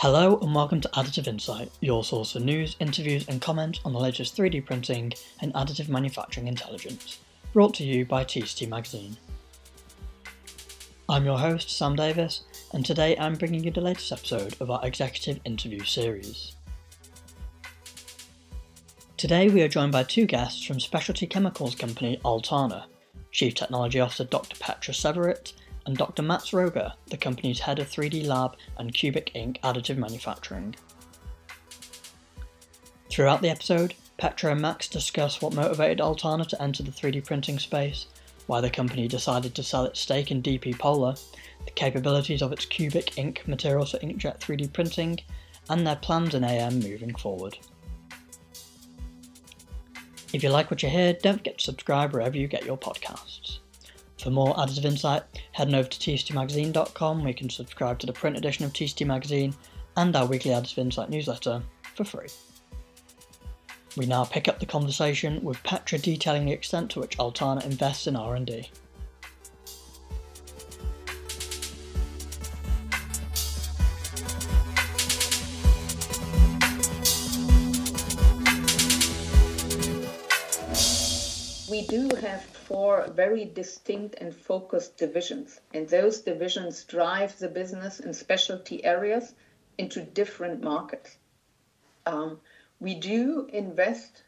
Hello and welcome to Additive Insight, your source for news, interviews, and comments on the latest 3D printing and additive manufacturing intelligence, brought to you by TCT Magazine. I'm your host, Sam Davis, and today I'm bringing you the latest episode of our executive interview series. Today we are joined by two guests from specialty chemicals company Altana, Chief Technology Officer Dr. Petra Severit and Dr. Mats Roger, the company's head of 3D lab and cubic ink additive manufacturing. Throughout the episode, Petra and Max discuss what motivated Altana to enter the 3D printing space, why the company decided to sell its stake in DP Polar, the capabilities of its cubic ink materials for inkjet 3D printing, and their plans in AM moving forward. If you like what you hear, don't forget to subscribe wherever you get your podcasts. For more additive insight, head over to tctmagazine.com where you can subscribe to the print edition of TCT Magazine and our weekly Additive Insight newsletter for free. We now pick up the conversation with Petra detailing the extent to which Altana invests in R&D. Do have four very distinct and focused divisions, and those divisions drive the business in specialty areas into different markets. Um, we do invest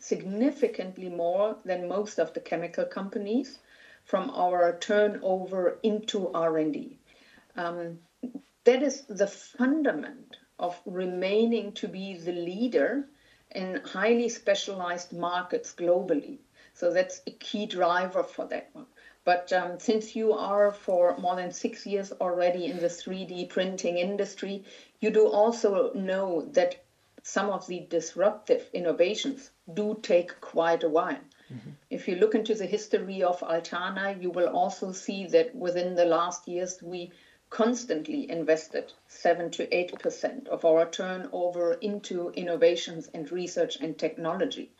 significantly more than most of the chemical companies from our turnover into R&D. Um, that is the fundament of remaining to be the leader in highly specialized markets globally. So that's a key driver for that one. But um, since you are for more than six years already in the 3D printing industry, you do also know that some of the disruptive innovations do take quite a while. Mm-hmm. If you look into the history of Altana, you will also see that within the last years we constantly invested 7 to 8% of our turnover into innovations and research and technology.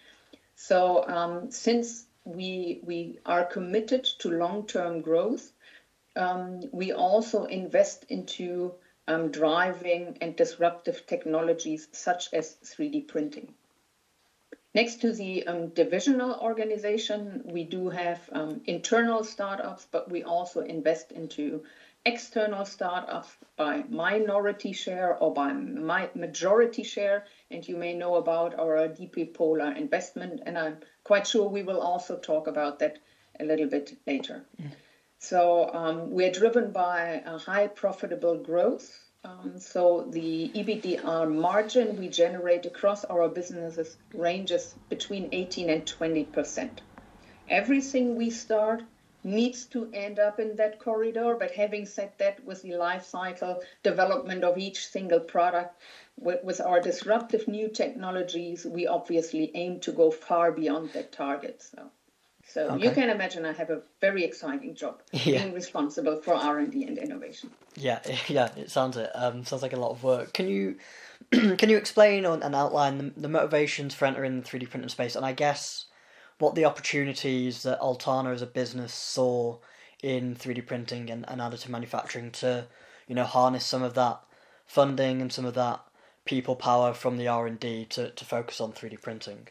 So um, since we we are committed to long-term growth, um, we also invest into um, driving and disruptive technologies such as 3D printing. Next to the um, divisional organization, we do have um, internal startups, but we also invest into external startups by minority share or by majority share. And you may know about our DP Polar investment, and I'm quite sure we will also talk about that a little bit later. Mm. So um, we're driven by a high profitable growth. Um, so the EBITDA margin we generate across our businesses ranges between 18 and 20 percent. Everything we start needs to end up in that corridor. But having said that, with the life cycle development of each single product, with, with our disruptive new technologies, we obviously aim to go far beyond that target. So. So okay. you can imagine I have a very exciting job yeah. being responsible for R and D and innovation. Yeah, yeah, it sounds it. Um, sounds like a lot of work. Can you can you explain and outline the, the motivations for entering the three D printing space? And I guess what the opportunities that Altana as a business saw in 3D printing and, and additive manufacturing to, you know, harness some of that funding and some of that people power from the R&D to, to focus on 3D printing.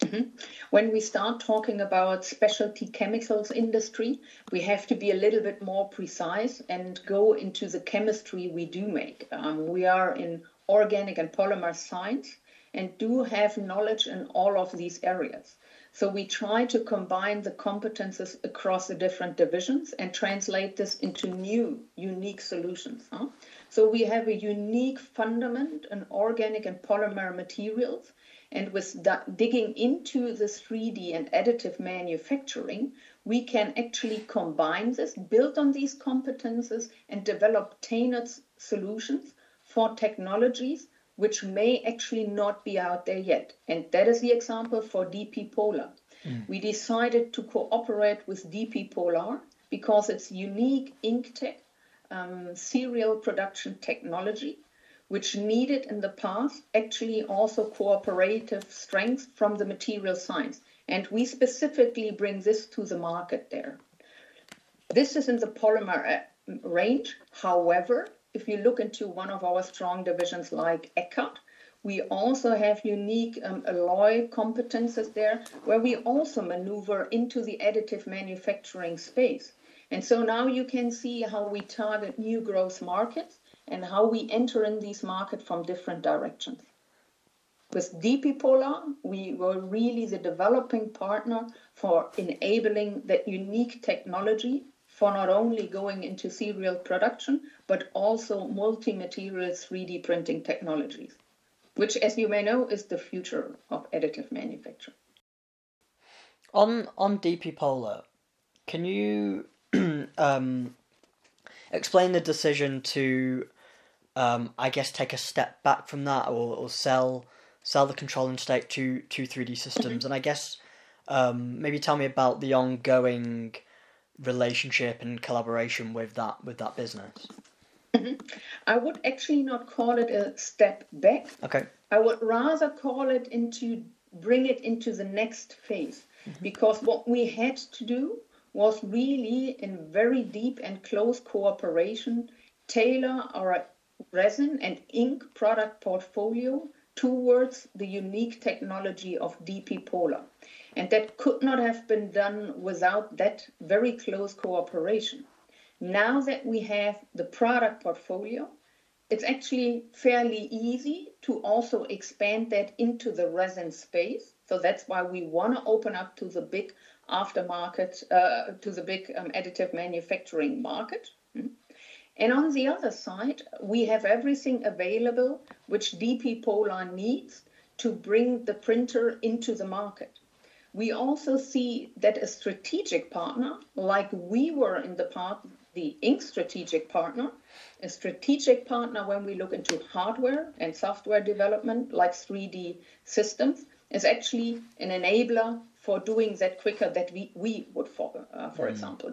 Mm-hmm. When we start talking about specialty chemicals industry, we have to be a little bit more precise and go into the chemistry we do make. Um, we are in organic and polymer science and do have knowledge in all of these areas. So we try to combine the competences across the different divisions and translate this into new, unique solutions. Huh? So we have a unique fundament in organic and polymer materials. And with digging into this 3D and additive manufacturing, we can actually combine this, build on these competences, and develop tailored solutions for technologies which may actually not be out there yet. And that is the example for DP Polar. Mm. We decided to cooperate with DP Polar because it's unique InkTech um, serial production technology, which needed in the past actually also cooperative strength from the material science. And we specifically bring this to the market there. This is in the polymer uh, range. However, if you look into one of our strong divisions like Eckart, we also have unique um, alloy competences there where we also maneuver into the additive manufacturing space. And so now you can see how we target new growth markets and how we enter in these markets from different directions. With DP Polar, we were really the developing partner for enabling that unique technology for not only going into serial production, but also multi-material 3D printing technologies, which, as you may know, is the future of additive manufacturing. On on DP Polar, can you um, explain the decision to, um, I guess, take a step back from that or, or sell sell the controlling stake to to 3D systems? Mm-hmm. And I guess um, maybe tell me about the ongoing relationship and collaboration with that with that business. Mm-hmm. I would actually not call it a step back. Okay. I would rather call it into bring it into the next phase mm-hmm. because what we had to do was really in very deep and close cooperation tailor our resin and ink product portfolio towards the unique technology of DP Polar. And that could not have been done without that very close cooperation. Now that we have the product portfolio, it's actually fairly easy to also expand that into the resin space. So that's why we want to open up to the big aftermarket, uh, to the big um, additive manufacturing market. Mm-hmm. And on the other side, we have everything available which DP Polar needs to bring the printer into the market. We also see that a strategic partner, like we were in the part, the ink strategic partner, a strategic partner when we look into hardware and software development, like 3D systems, is actually an enabler for doing that quicker that we, we would, for, uh, for mm. example.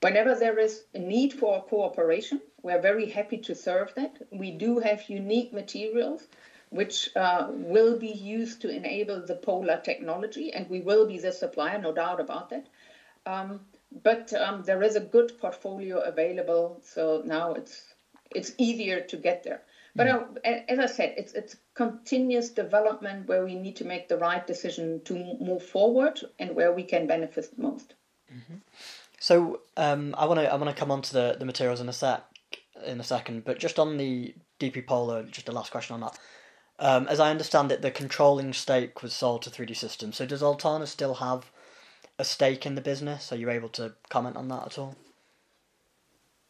Whenever there is a need for cooperation, we're very happy to serve that. We do have unique materials which uh, will be used to enable the polar technology, and we will be the supplier, no doubt about that. Um, but um, there is a good portfolio available, so now it's it's easier to get there. But uh, as I said, it's it's continuous development where we need to make the right decision to move forward and where we can benefit most. Mm-hmm. So um, I want to I want to come on to the, the materials in a sec in a second, but just on the DP Polar, just a last question on that. Um, as I understand it, the controlling stake was sold to 3D Systems. So does Altana still have a stake in the business? Are you able to comment on that at all?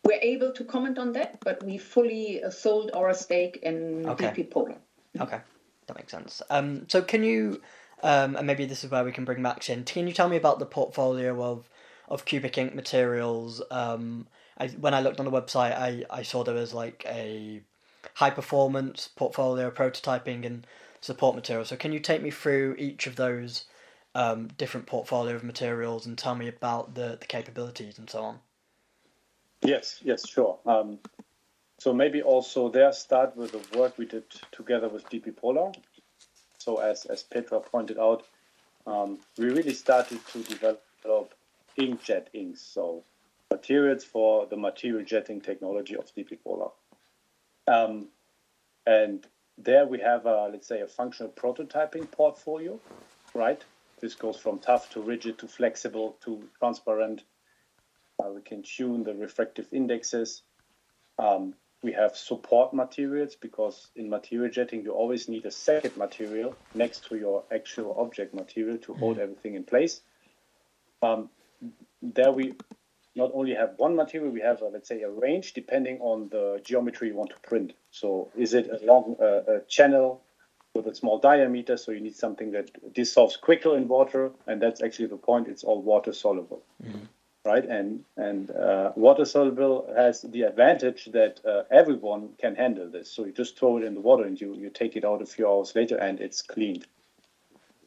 We're able to comment on that, but we fully uh, sold our stake in okay. DP Polar. Okay, that makes sense. Um, so can you, um, and maybe this is where we can bring Max in. Can you tell me about the portfolio of of cubic ink materials? Um, I, when I looked on the website, I, I saw there was like a high performance portfolio, prototyping, and support materials. So can you take me through each of those um, different portfolio of materials and tell me about the, the capabilities and so on? Yes, yes, sure. Um, so maybe also there start with the work we did together with DP Polar. So as, as Petra pointed out, um, we really started to develop inkjet inks, so materials for the material jetting technology of DP Polar. Um, and there we have, a, let's say, a functional prototyping portfolio, right? This goes from tough to rigid to flexible to transparent. Uh, we can tune the refractive indexes. Um, we have support materials because in material jetting you always need a second material next to your actual object material to hold mm. everything in place. Um, there we not only have one material, we have, a, let's say, a range depending on the geometry you want to print. So is it a long uh, a channel with a small diameter, so you need something that dissolves quicker in water, and that's actually the point. It's all water soluble, mm-hmm. right? And and uh, water soluble has the advantage that uh, everyone can handle this. So you just throw it in the water, and you you take it out a few hours later, and it's cleaned,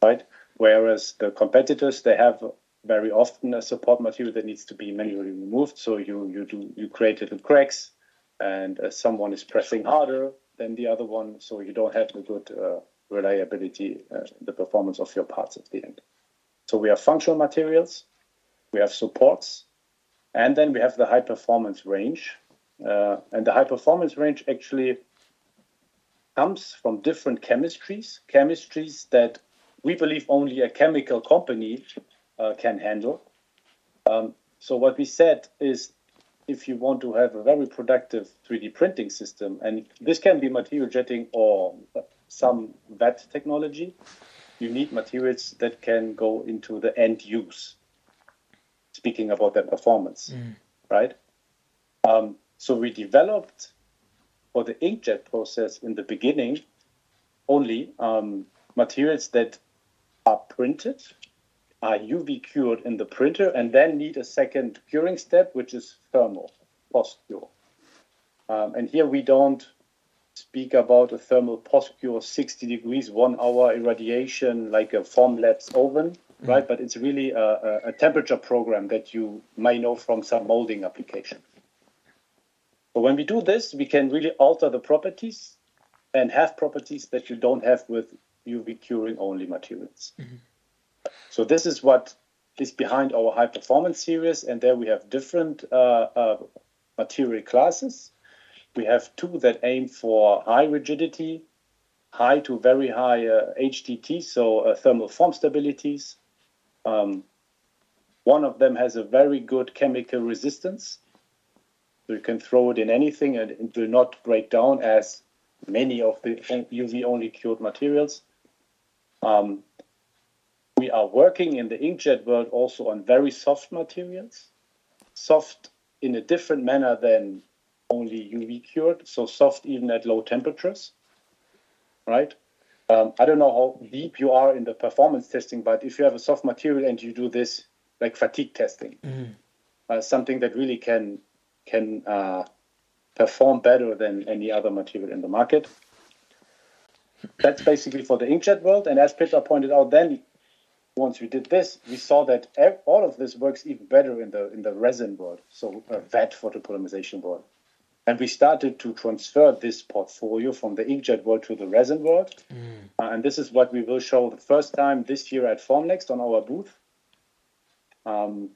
right? Whereas the competitors they have very often a support material that needs to be manually removed. So you you do you create little cracks, and uh, someone is pressing harder than the other one, so you don't have the good uh, reliability, uh, the performance of your parts at the end. So we have functional materials, we have supports, and then we have the high performance range. Uh, and the high performance range actually comes from different chemistries, chemistries that we believe only a chemical company uh, can handle. Um, so what we said is if you want to have a very productive 3D printing system, and this can be material jetting or some VAT technology, you need materials that can go into the end use. Speaking about their performance, mm. right? Um, so we developed for the inkjet process in the beginning only um, materials that are printed, are UV cured in the printer, and then need a second curing step, which is thermal post cure. Um, and here we don't speak about a thermal post cure 60 degrees, one hour irradiation like a Formlabs oven, mm. right? But it's really a, a, temperature program that you may know from some molding application. But when we do this, we can really alter the properties and have properties that you don't have with UV curing only materials. Mm-hmm. So this is what is behind our high performance series, and there we have different uh, uh, material classes. We have two that aim for high rigidity, high to very high uh, HDT, so uh, thermal form stabilities. Um, one of them has a very good chemical resistance. So you can throw it in anything and it will not break down as many of the UV only cured materials. Um, we are working in the inkjet world also on very soft materials, soft in a different manner than only UV cured, so soft even at low temperatures, right? Um, I don't know how deep you are in the performance testing, but if you have a soft material and you do this like fatigue testing, mm-hmm. uh, something that really can can uh, perform better than any other material in the market. That's basically for the inkjet world. And as Peter pointed out, then once we did this, we saw that all of this works even better in the in the resin world, so a VAT photopolymerization world. And we started to transfer this portfolio from the inkjet world to the resin world. Mm. Uh, and this is what we will show the first time this year at Formnext on our booth. Um,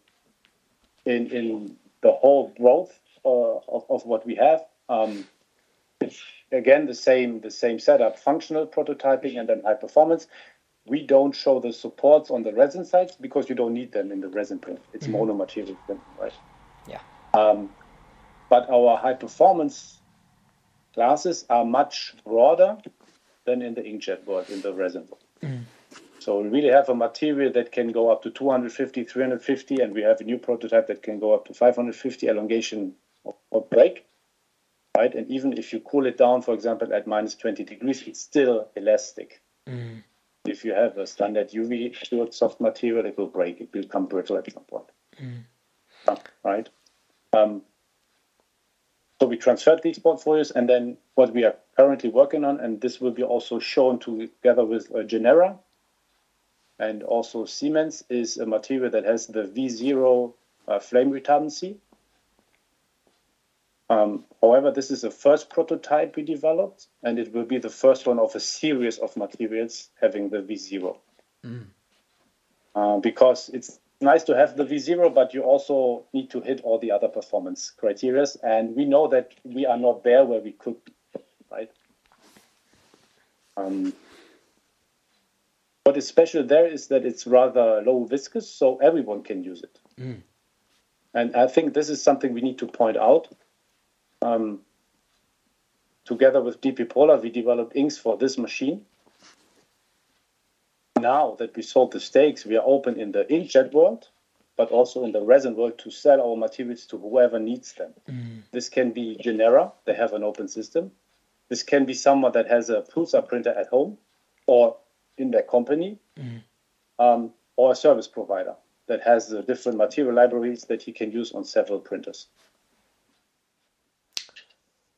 in, in the whole growth uh, of, of what we have. Um, again, the same the same setup: functional prototyping and then high performance. We don't show the supports on the resin sides because you don't need them in the resin print. It's mm-hmm. mono-material print, right? Yeah. Um, but our high performance glasses are much broader than in the inkjet world, in the resin world. Mm. So we really have a material that can go up to 250, 350, and we have a new prototype that can go up to 550 elongation or break, right? And even if you cool it down, for example, at minus 20 degrees, it's still elastic. Mm. If you have a standard UV cured soft material, it will break. It will become brittle at some point, mm. right? Um, so we transferred these portfolios, and then what we are currently working on, and this will be also shown together with uh, Genera and also Siemens, is a material that has the V0 uh, flame retardancy. Um, however, this is the first prototype we developed, and it will be the first one of a series of materials having the V0. Mm. Uh, because it's nice to have the V0, but you also need to hit all the other performance criteria. And we know that we are not there where we could be, right? Um, what is special there is that it's rather low viscous, so everyone can use it. Mm. And I think this is something we need to point out um, together with DP Polar, we developed inks for this machine. Now that we sold the stakes, we are open in the inkjet world, but also in the resin world to sell our materials to whoever needs them. Mm. This can be Genera, they have an open system. This can be someone that has a Prusa printer at home or in their company, mm. um, or a service provider that has uh, different material libraries that he can use on several printers.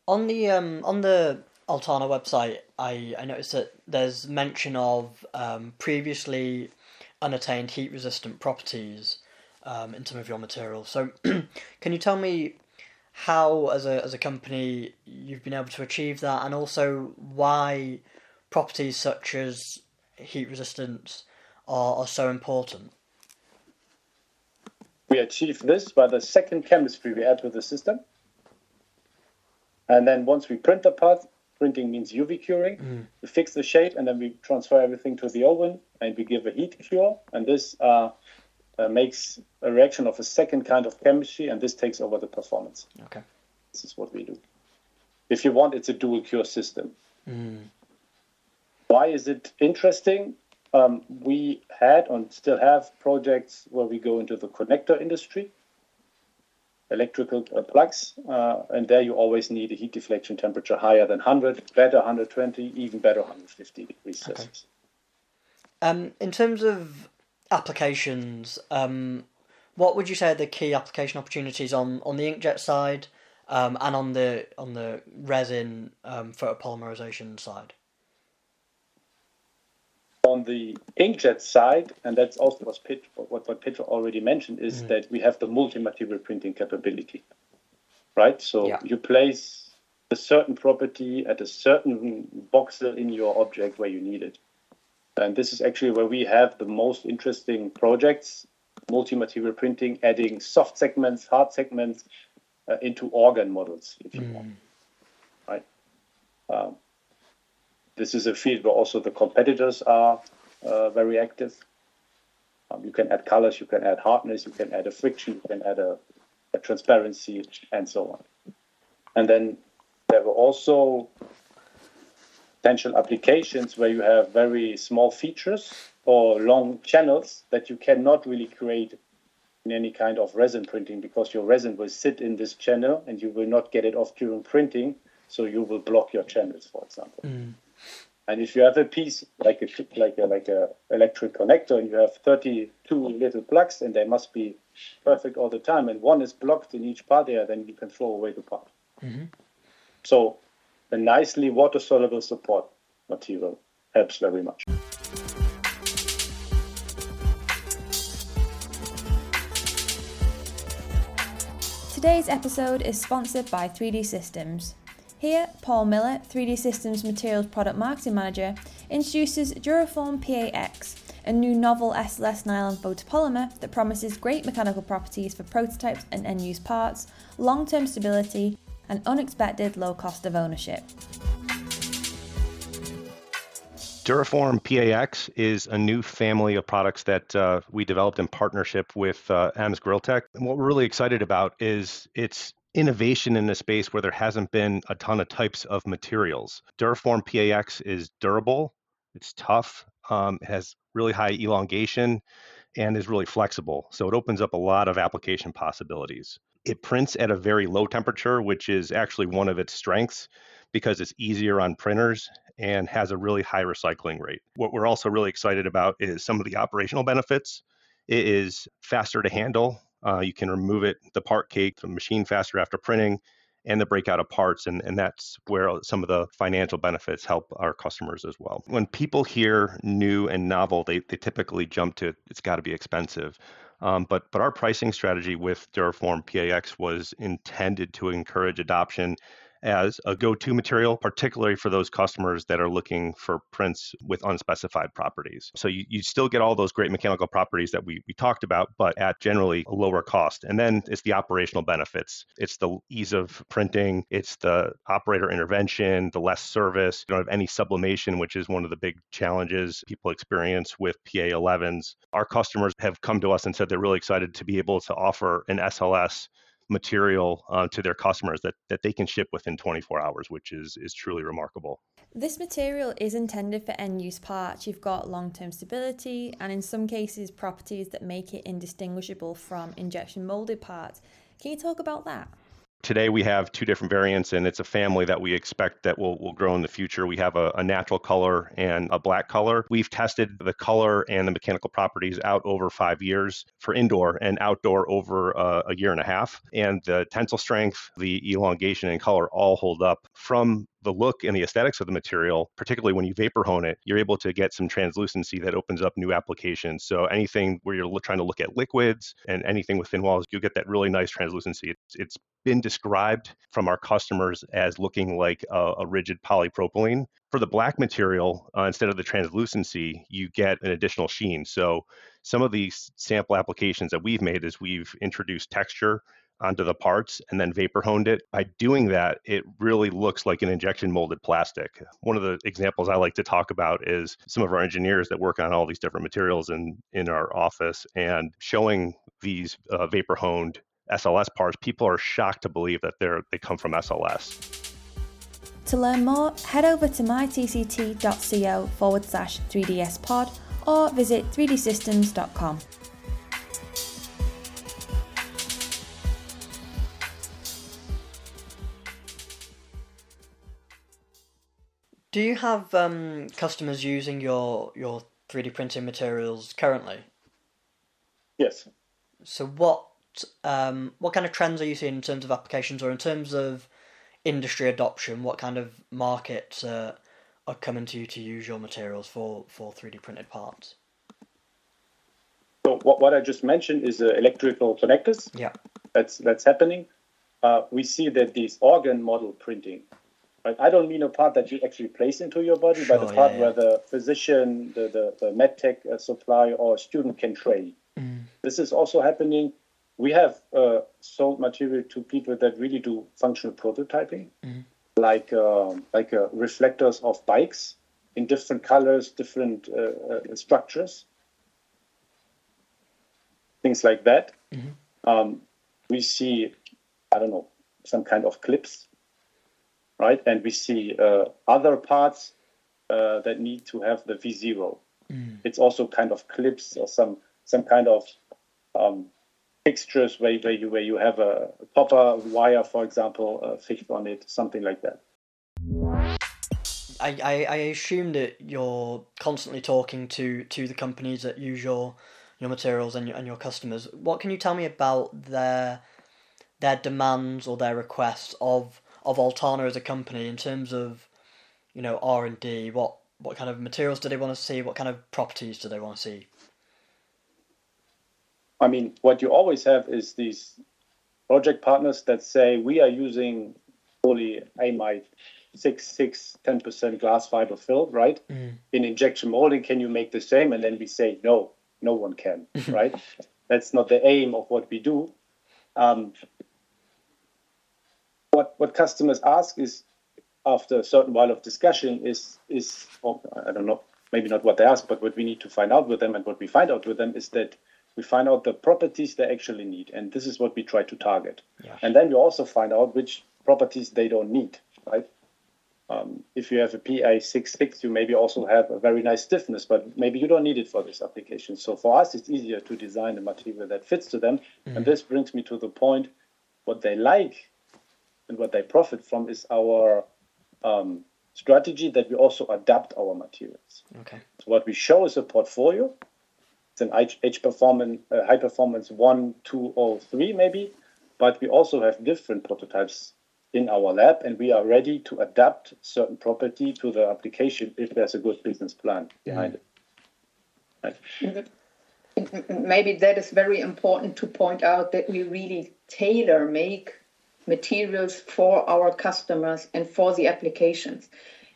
On the um on the Altana website, I, I noticed that there's mention of um, previously unattained heat resistant properties um, in some of your materials. So, can you tell me how, as a as a company, you've been able to achieve that, and also why properties such as heat resistance are, are so important? We achieved this by the second chemistry we add to the system And then once we print the part, printing means UV curing. Mm. We fix the shape and then we transfer everything to the oven and we give a heat cure. And this uh, uh, makes a reaction of a second kind of chemistry and this takes over the performance. Okay. This is what we do. If you want, it's a dual cure system. Mm. Why is it interesting? Um, we had and still have projects where we go into the connector industry electrical uh, plugs, uh, and there you always need a heat deflection temperature higher than 100, better 120, even better 150 degrees Celsius. Okay. Um, in terms of applications, um, what would you say are the key application opportunities on, on the inkjet side um, and on the on the resin um, photopolymerization side? On the inkjet side, and that's also what, Pit, what, what Petra already mentioned, is mm-hmm. that we have the multi-material printing capability, right? So yeah. you place a certain property at a certain voxel in your object where you need it. And this is actually where we have the most interesting projects, multi-material printing, adding soft segments, hard segments uh, into organ models, if you mm. want, right? Um, this is a field where also the competitors are uh, very active. Um, you can add colors, you can add hardness, you can add a friction, you can add a, a transparency, and so on. And then there were also potential applications where you have very small features or long channels that you cannot really create in any kind of resin printing because your resin will sit in this channel and you will not get it off during printing, so you will block your channels, for example. Mm. And if you have a piece like a like a like a electric connector, and you have 32 little plugs, and they must be perfect all the time, and one is blocked in each part there, then you can throw away the part. Mm-hmm. So, a nicely water-soluble support material helps very much. Today's episode is sponsored by 3D Systems. Here, Paul Miller, 3D Systems Materials Product Marketing Manager, introduces Duraform PAX, a new novel SLS nylon copolymer that promises great mechanical properties for prototypes and end use parts, long term stability, and unexpected low cost of ownership. Duraform PAX is a new family of products that uh, we developed in partnership with uh, AMS Tech. And what we're really excited about is it's innovation in a space where there hasn't been a ton of types of materials. Duraform PAX is durable, it's tough, um, it has really high elongation, and is really flexible. So it opens up a lot of application possibilities. It prints at a very low temperature, which is actually one of its strengths because it's easier on printers and has a really high recycling rate. What we're also really excited about is some of the operational benefits. It is faster to handle uh, you can remove it, the part cake, the machine faster after printing, and the breakout of parts. And, and that's where some of the financial benefits help our customers as well. When people hear new and novel, they, they typically jump to it's got to be expensive. Um, but but our pricing strategy with Duraform PAX was intended to encourage adoption as a go-to material, particularly for those customers that are looking for prints with unspecified properties. So you, you still get all those great mechanical properties that we, we talked about, but at generally a lower cost. And then it's the operational benefits. It's the ease of printing, it's the operator intervention, the less service. You don't have any sublimation, which is one of the big challenges people experience with PA11s. Our customers have come to us and said they're really excited to be able to offer an SLS material uh, to their customers that, that they can ship within 24 hours, which is, is truly remarkable. This material is intended for end use parts. You've got long term stability and, in some cases, properties that make it indistinguishable from injection molded parts. Can you talk about that? Today we have two different variants and it's a family that we expect that will, will grow in the future. We have a, a, natural color and a black color. We've tested the color and the mechanical properties out over five years for indoor and outdoor over uh, a year and a half. And the tensile strength the elongation and color all hold up from the look and the aesthetics of the material, particularly when you vapor hone it, you're able to get some translucency that opens up new applications. So anything where you're trying to look at liquids and anything within walls, you get that really nice translucency. It's, it's been described from our customers as looking like a, a rigid polypropylene. For the black material, uh, instead of the translucency, you get an additional sheen. So some of these sample applications that we've made is we've introduced texture onto the parts and then vapor honed it. By doing that, it really looks like an injection molded plastic. One of the examples I like to talk about is some of our engineers that work on all these different materials in, in our office and showing these uh, vapor honed SLS parts. People are shocked to believe that they're, they come from SLS. To learn more, head over to mytct.co forward slash 3ds pod or visit 3dsystems.com. Do you have um, customers using your your 3D printing materials currently? Yes. So what um, what kind of trends are you seeing in terms of applications or in terms of industry adoption? What kind of markets uh, are coming to you to use your materials for, for 3D printed parts? So what, what I just mentioned is uh, electrical connectors. Yeah. That's that's happening. Uh, we see that these organ model printing Right? I don't mean a part that you actually place into your body, sure, but a part yeah, yeah. where the physician, the, the, the medtech uh, supply, or student can train. Mm. This is also happening. We have uh, sold material to people that really do functional prototyping, Mm. like um, like uh, reflectors of bikes in different colors, different uh, uh, structures, things like that. Mhm. Um, we see, I don't know, some kind of clips right? And we see uh, other parts uh, that need to have the V0. Mm. It's also kind of clips or some some kind of um, fixtures where, where you where you have a copper wire, for example, uh, fixed on it, something like that. I, I, I assume that you're constantly talking to, to the companies that use your your materials and your, and your customers. What can you tell me about their their demands or their requests of of Altana as a company in terms of you know R and D? What what kind of materials do they want to see? What kind of properties do they want to see? I mean, what you always have is these project partners that say we are using fully amide 6, 6, 10% glass fiber filled, right? Mm. In injection molding, can you make the same? And then we say, no, no one can, right? That's not the aim of what we do. Um, what, what customers ask is, after a certain while of discussion, is, is oh, I don't know, maybe not what they ask, but what we need to find out with them. And what we find out with them is that we find out the properties they actually need. And this is what we try to target. Yeah. And then we also find out which properties they don't need, right? Um, if you have a PA66, you maybe also have a very nice stiffness, but maybe you don't need it for this application. So for us, it's easier to design a material that fits to them. And this brings me to the point what they like and what they profit from is our um, strategy that we also adapt our materials. Okay. So what we show is a portfolio. It's an H, H performance, uh, high performance one, two, or three maybe, but we also have different prototypes in our lab, and we are ready to adapt certain property to the application if there's a good business plan behind it. Right. Maybe that is very important to point out that we really tailor make materials for our customers and for the applications.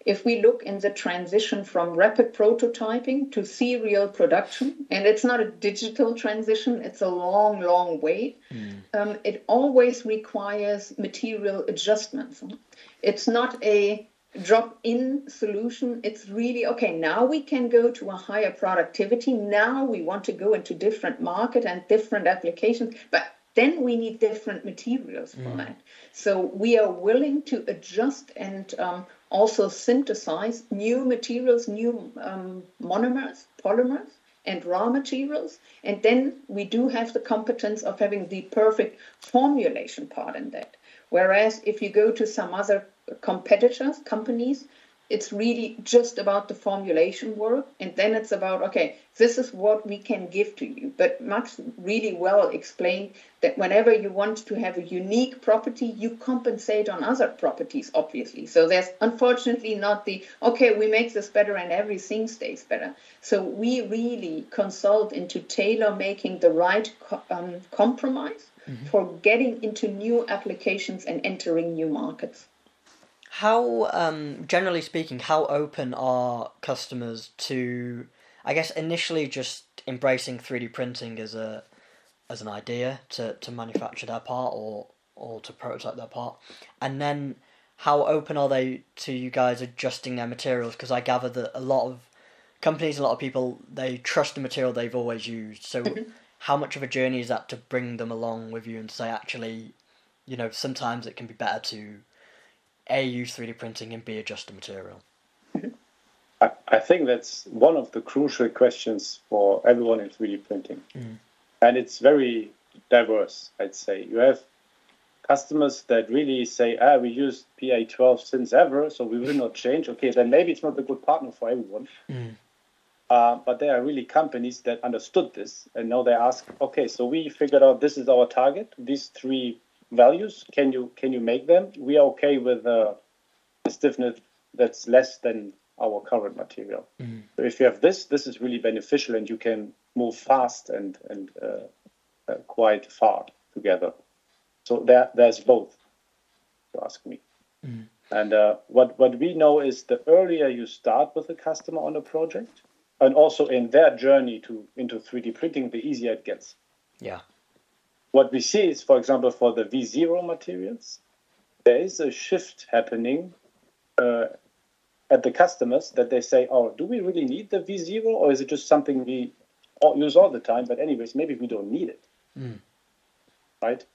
If we look in the transition from rapid prototyping to serial production, and it's not a digital transition, it's a long, long way, um, it always requires material adjustments. It's not a drop in solution. It's really okay, now we can go to a higher productivity. Now we want to go into different market and different applications, but then we need different materials for that. So we are willing to adjust and um, also synthesize new materials, new um, monomers, polymers, and raw materials. And then we do have the competence of having the perfect formulation part in that. Whereas if you go to some other competitors, companies, it's really just about the formulation work and then it's about okay this is what we can give to you. But max really well explained that whenever you want to have a unique property you compensate on other properties obviously. So there's unfortunately not the okay we make this better and everything stays better. So we really consult into tailor making the right um, compromise for getting into new applications and entering new markets How, um, generally speaking, how open are customers to, I guess, initially just embracing 3D printing as a as an idea to, to manufacture their part or or to prototype their part, and then how open are they to you guys adjusting their materials? Because I gather that a lot of companies, a lot of people, they trust the material they've always used. So, mm-hmm. how much of a journey is that to bring them along with you and say, actually, you know, sometimes it can be better to a use three D printing and b adjust the material. I, I think that's one of the crucial questions for everyone in 3D printing. Mm. And it's very diverse, I'd say. You have customers that really say, ah, we use PA12 since ever, so we will not change. Okay, then maybe it's not a good partner for everyone. Mm. Uh, but there are really companies that understood this, and now they ask, okay, so we figured out this is our target, these three values. Can you can you make them? We are okay with uh, a stiffness that's less than our current material. Mm. So if you have this, this is really beneficial, and you can move fast and and uh, uh quite far together. So there, there's both. To ask me. Mm. And uh, what what we know is the earlier you start with a customer on a project, and also in their journey to into 3D printing, the easier it gets. Yeah. What we see is, for example, for the V0 materials, there is a shift happening uh, at the customers that they say, "Oh, do we really need the V0, or is it just something we use all the time? But anyways, maybe we don't need it." Mm. Right?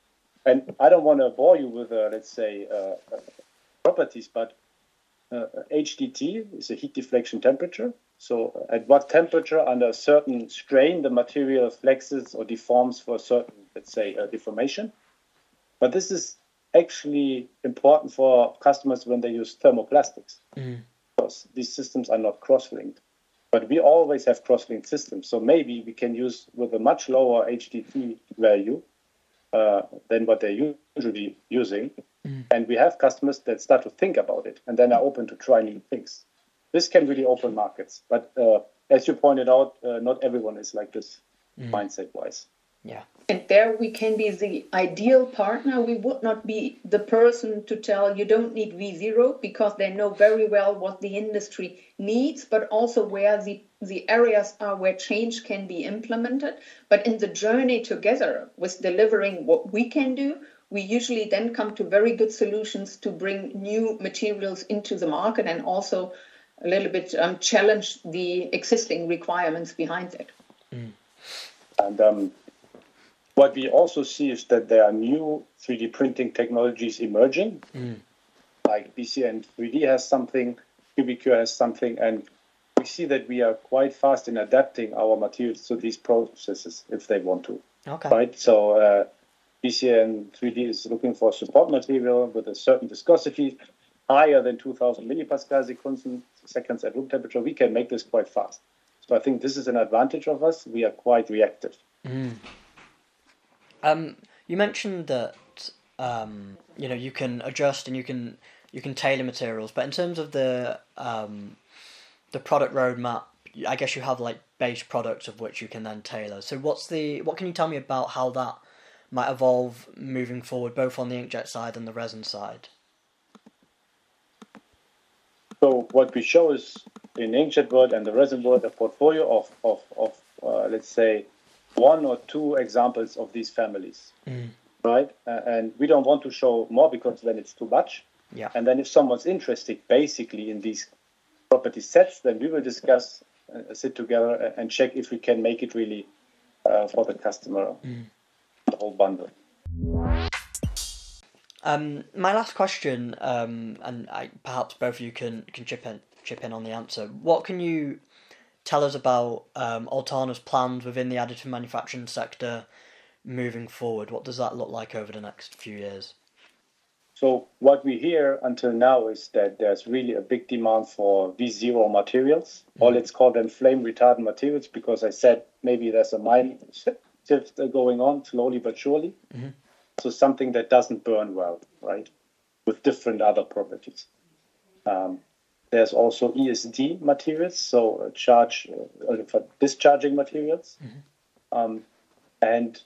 and I don't want to bore you with, uh, let's say, uh, uh properties, but HDT uh, is a heat deflection temperature. So, at what temperature, under a certain strain, the material flexes or deforms for a certain, let's say, uh, deformation. But this is actually important for customers when they use thermoplastics, mm. because these systems are not cross-linked. But we always have cross-linked systems, so maybe we can use with a much lower HDT value uh, than what they're usually using. Mm. And we have customers that start to think about it and then are open to try new things. This can really open markets. But uh, as you pointed out, uh, not everyone is like this mm. mindset wise. Yeah. And there we can be the ideal partner. We would not be the person to tell you don't need V0 because they know very well what the industry needs, but also where the, the areas are where change can be implemented. But in the journey together with delivering what we can do, we usually then come to very good solutions to bring new materials into the market and also a little bit um, challenge the existing requirements behind it. Mm. And um, what we also see is that there are new 3D printing technologies emerging, mm. like BCN 3D has something, Cubicure has something, and we see that we are quite fast in adapting our materials to these processes if they want to. Okay. Right. So uh, BCN 3D is looking for support material with a certain viscosity higher than 2000 millipascal seconds at room temperature. We can make this quite fast. So I think this is an advantage of us. We are quite reactive. Mm. Um, you mentioned that um, you know you can adjust and you can you can tailor materials, but in terms of the um, the product roadmap, I guess you have like base products of which you can then tailor. So what's the what can you tell me about how that might evolve moving forward, both on the inkjet side and the resin side? So what we show is in inkjet world and the resin world a portfolio of of, of uh, let's say one or two examples of these families, mm. right? Uh, and we don't want to show more because then it's too much. Yeah. And then if someone's interested basically in these property sets, then we will discuss, uh, sit together and check if we can make it really uh, for the customer, mm. the whole bundle. Um, my last question, um, and I, perhaps both of you can, can chip in chip in on the answer. What can you tell us about um, Altana's plans within the additive manufacturing sector moving forward. What does that look like over the next few years? So what we hear until now is that there's really a big demand for V0 materials, mm-hmm. or let's call them flame retardant materials, because I said maybe there's a mind shift going on slowly but surely. Mm-hmm. So something that doesn't burn well, right, with different other properties. Um, there's also ESD materials, so uh, charge uh, for discharging materials, mm-hmm. um, and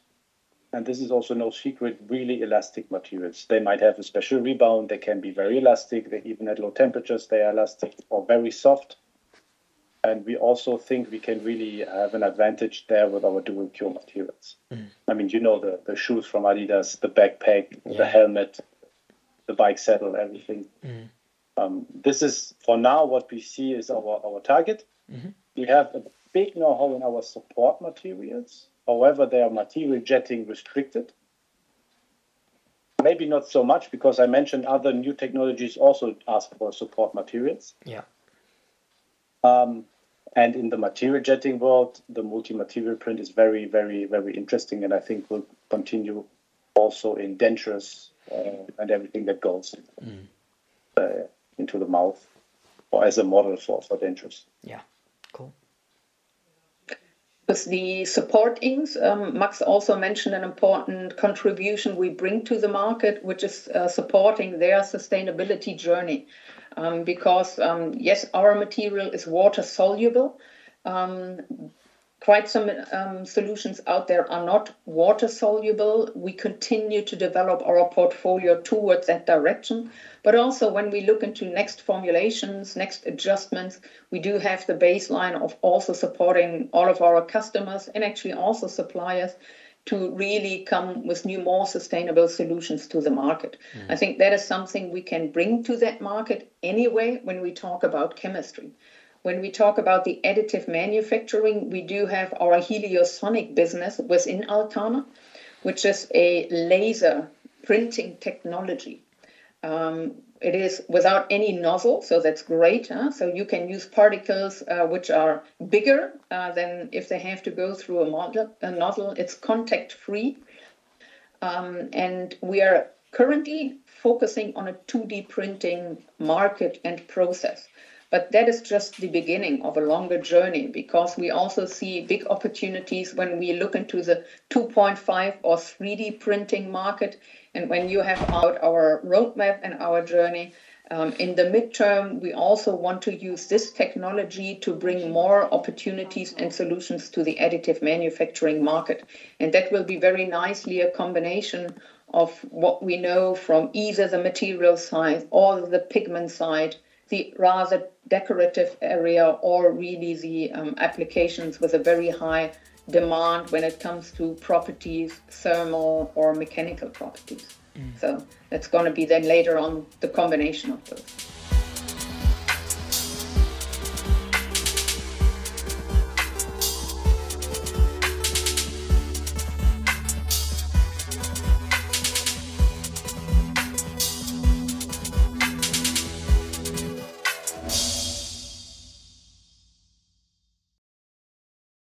and this is also no secret. Really elastic materials. They might have a special rebound. They can be very elastic. They even at low temperatures they are elastic or very soft. and we also think we can really have an advantage there with our dual cure materials. Mm. I mean, you know the, the shoes from Adidas, the backpack, yeah. the helmet, the bike saddle, everything. Mm. Um, this is for now what we see is our, our target. Mm-hmm. We have a big know-how in our support materials. However, they are material jetting restricted. Maybe not so much because I mentioned other new technologies also ask for support materials. Yeah. Um, and in the material jetting world, the multi-material print is very, very, very interesting, and I think will continue also in dentures uh, and everything that goes mm. uh, into the mouth or as a model for, for dentures. Yeah, cool. With the support inks, um, Max also mentioned an important contribution we bring to the market, which is uh, supporting their sustainability journey. Um, because, um, yes, our material is water soluble. Quite some um, solutions out there are not water soluble. We continue to develop our portfolio towards that direction. But also, when we look into next formulations, next adjustments, we do have the baseline of also supporting all of our customers and actually also suppliers to really come with new, more sustainable solutions to the market. Mm. I think that is something we can bring to that market anyway when we talk about chemistry. When we talk about the additive manufacturing, we do have our Heliosonic business within Altana, which is a laser printing technology. Um, it is without any nozzle, so that's great. Huh? So you can use particles uh, which are bigger uh, than if they have to go through a, model, a nozzle. It's contact free. Um, and we are currently focusing on a 2D printing market and process. But that is just the beginning of a longer journey because we also see big opportunities when we look into the 2.5 or 3D printing market. And when you have out our roadmap and our journey, um, in the midterm, we also want to use this technology to bring more opportunities and solutions to the additive manufacturing market. And that will be very nicely a combination of what we know from either the material side or the pigment side the rather decorative area or really the um, applications with a very high demand when it comes to properties, thermal or mechanical properties. Mm. So that's going to be then later on the combination of those.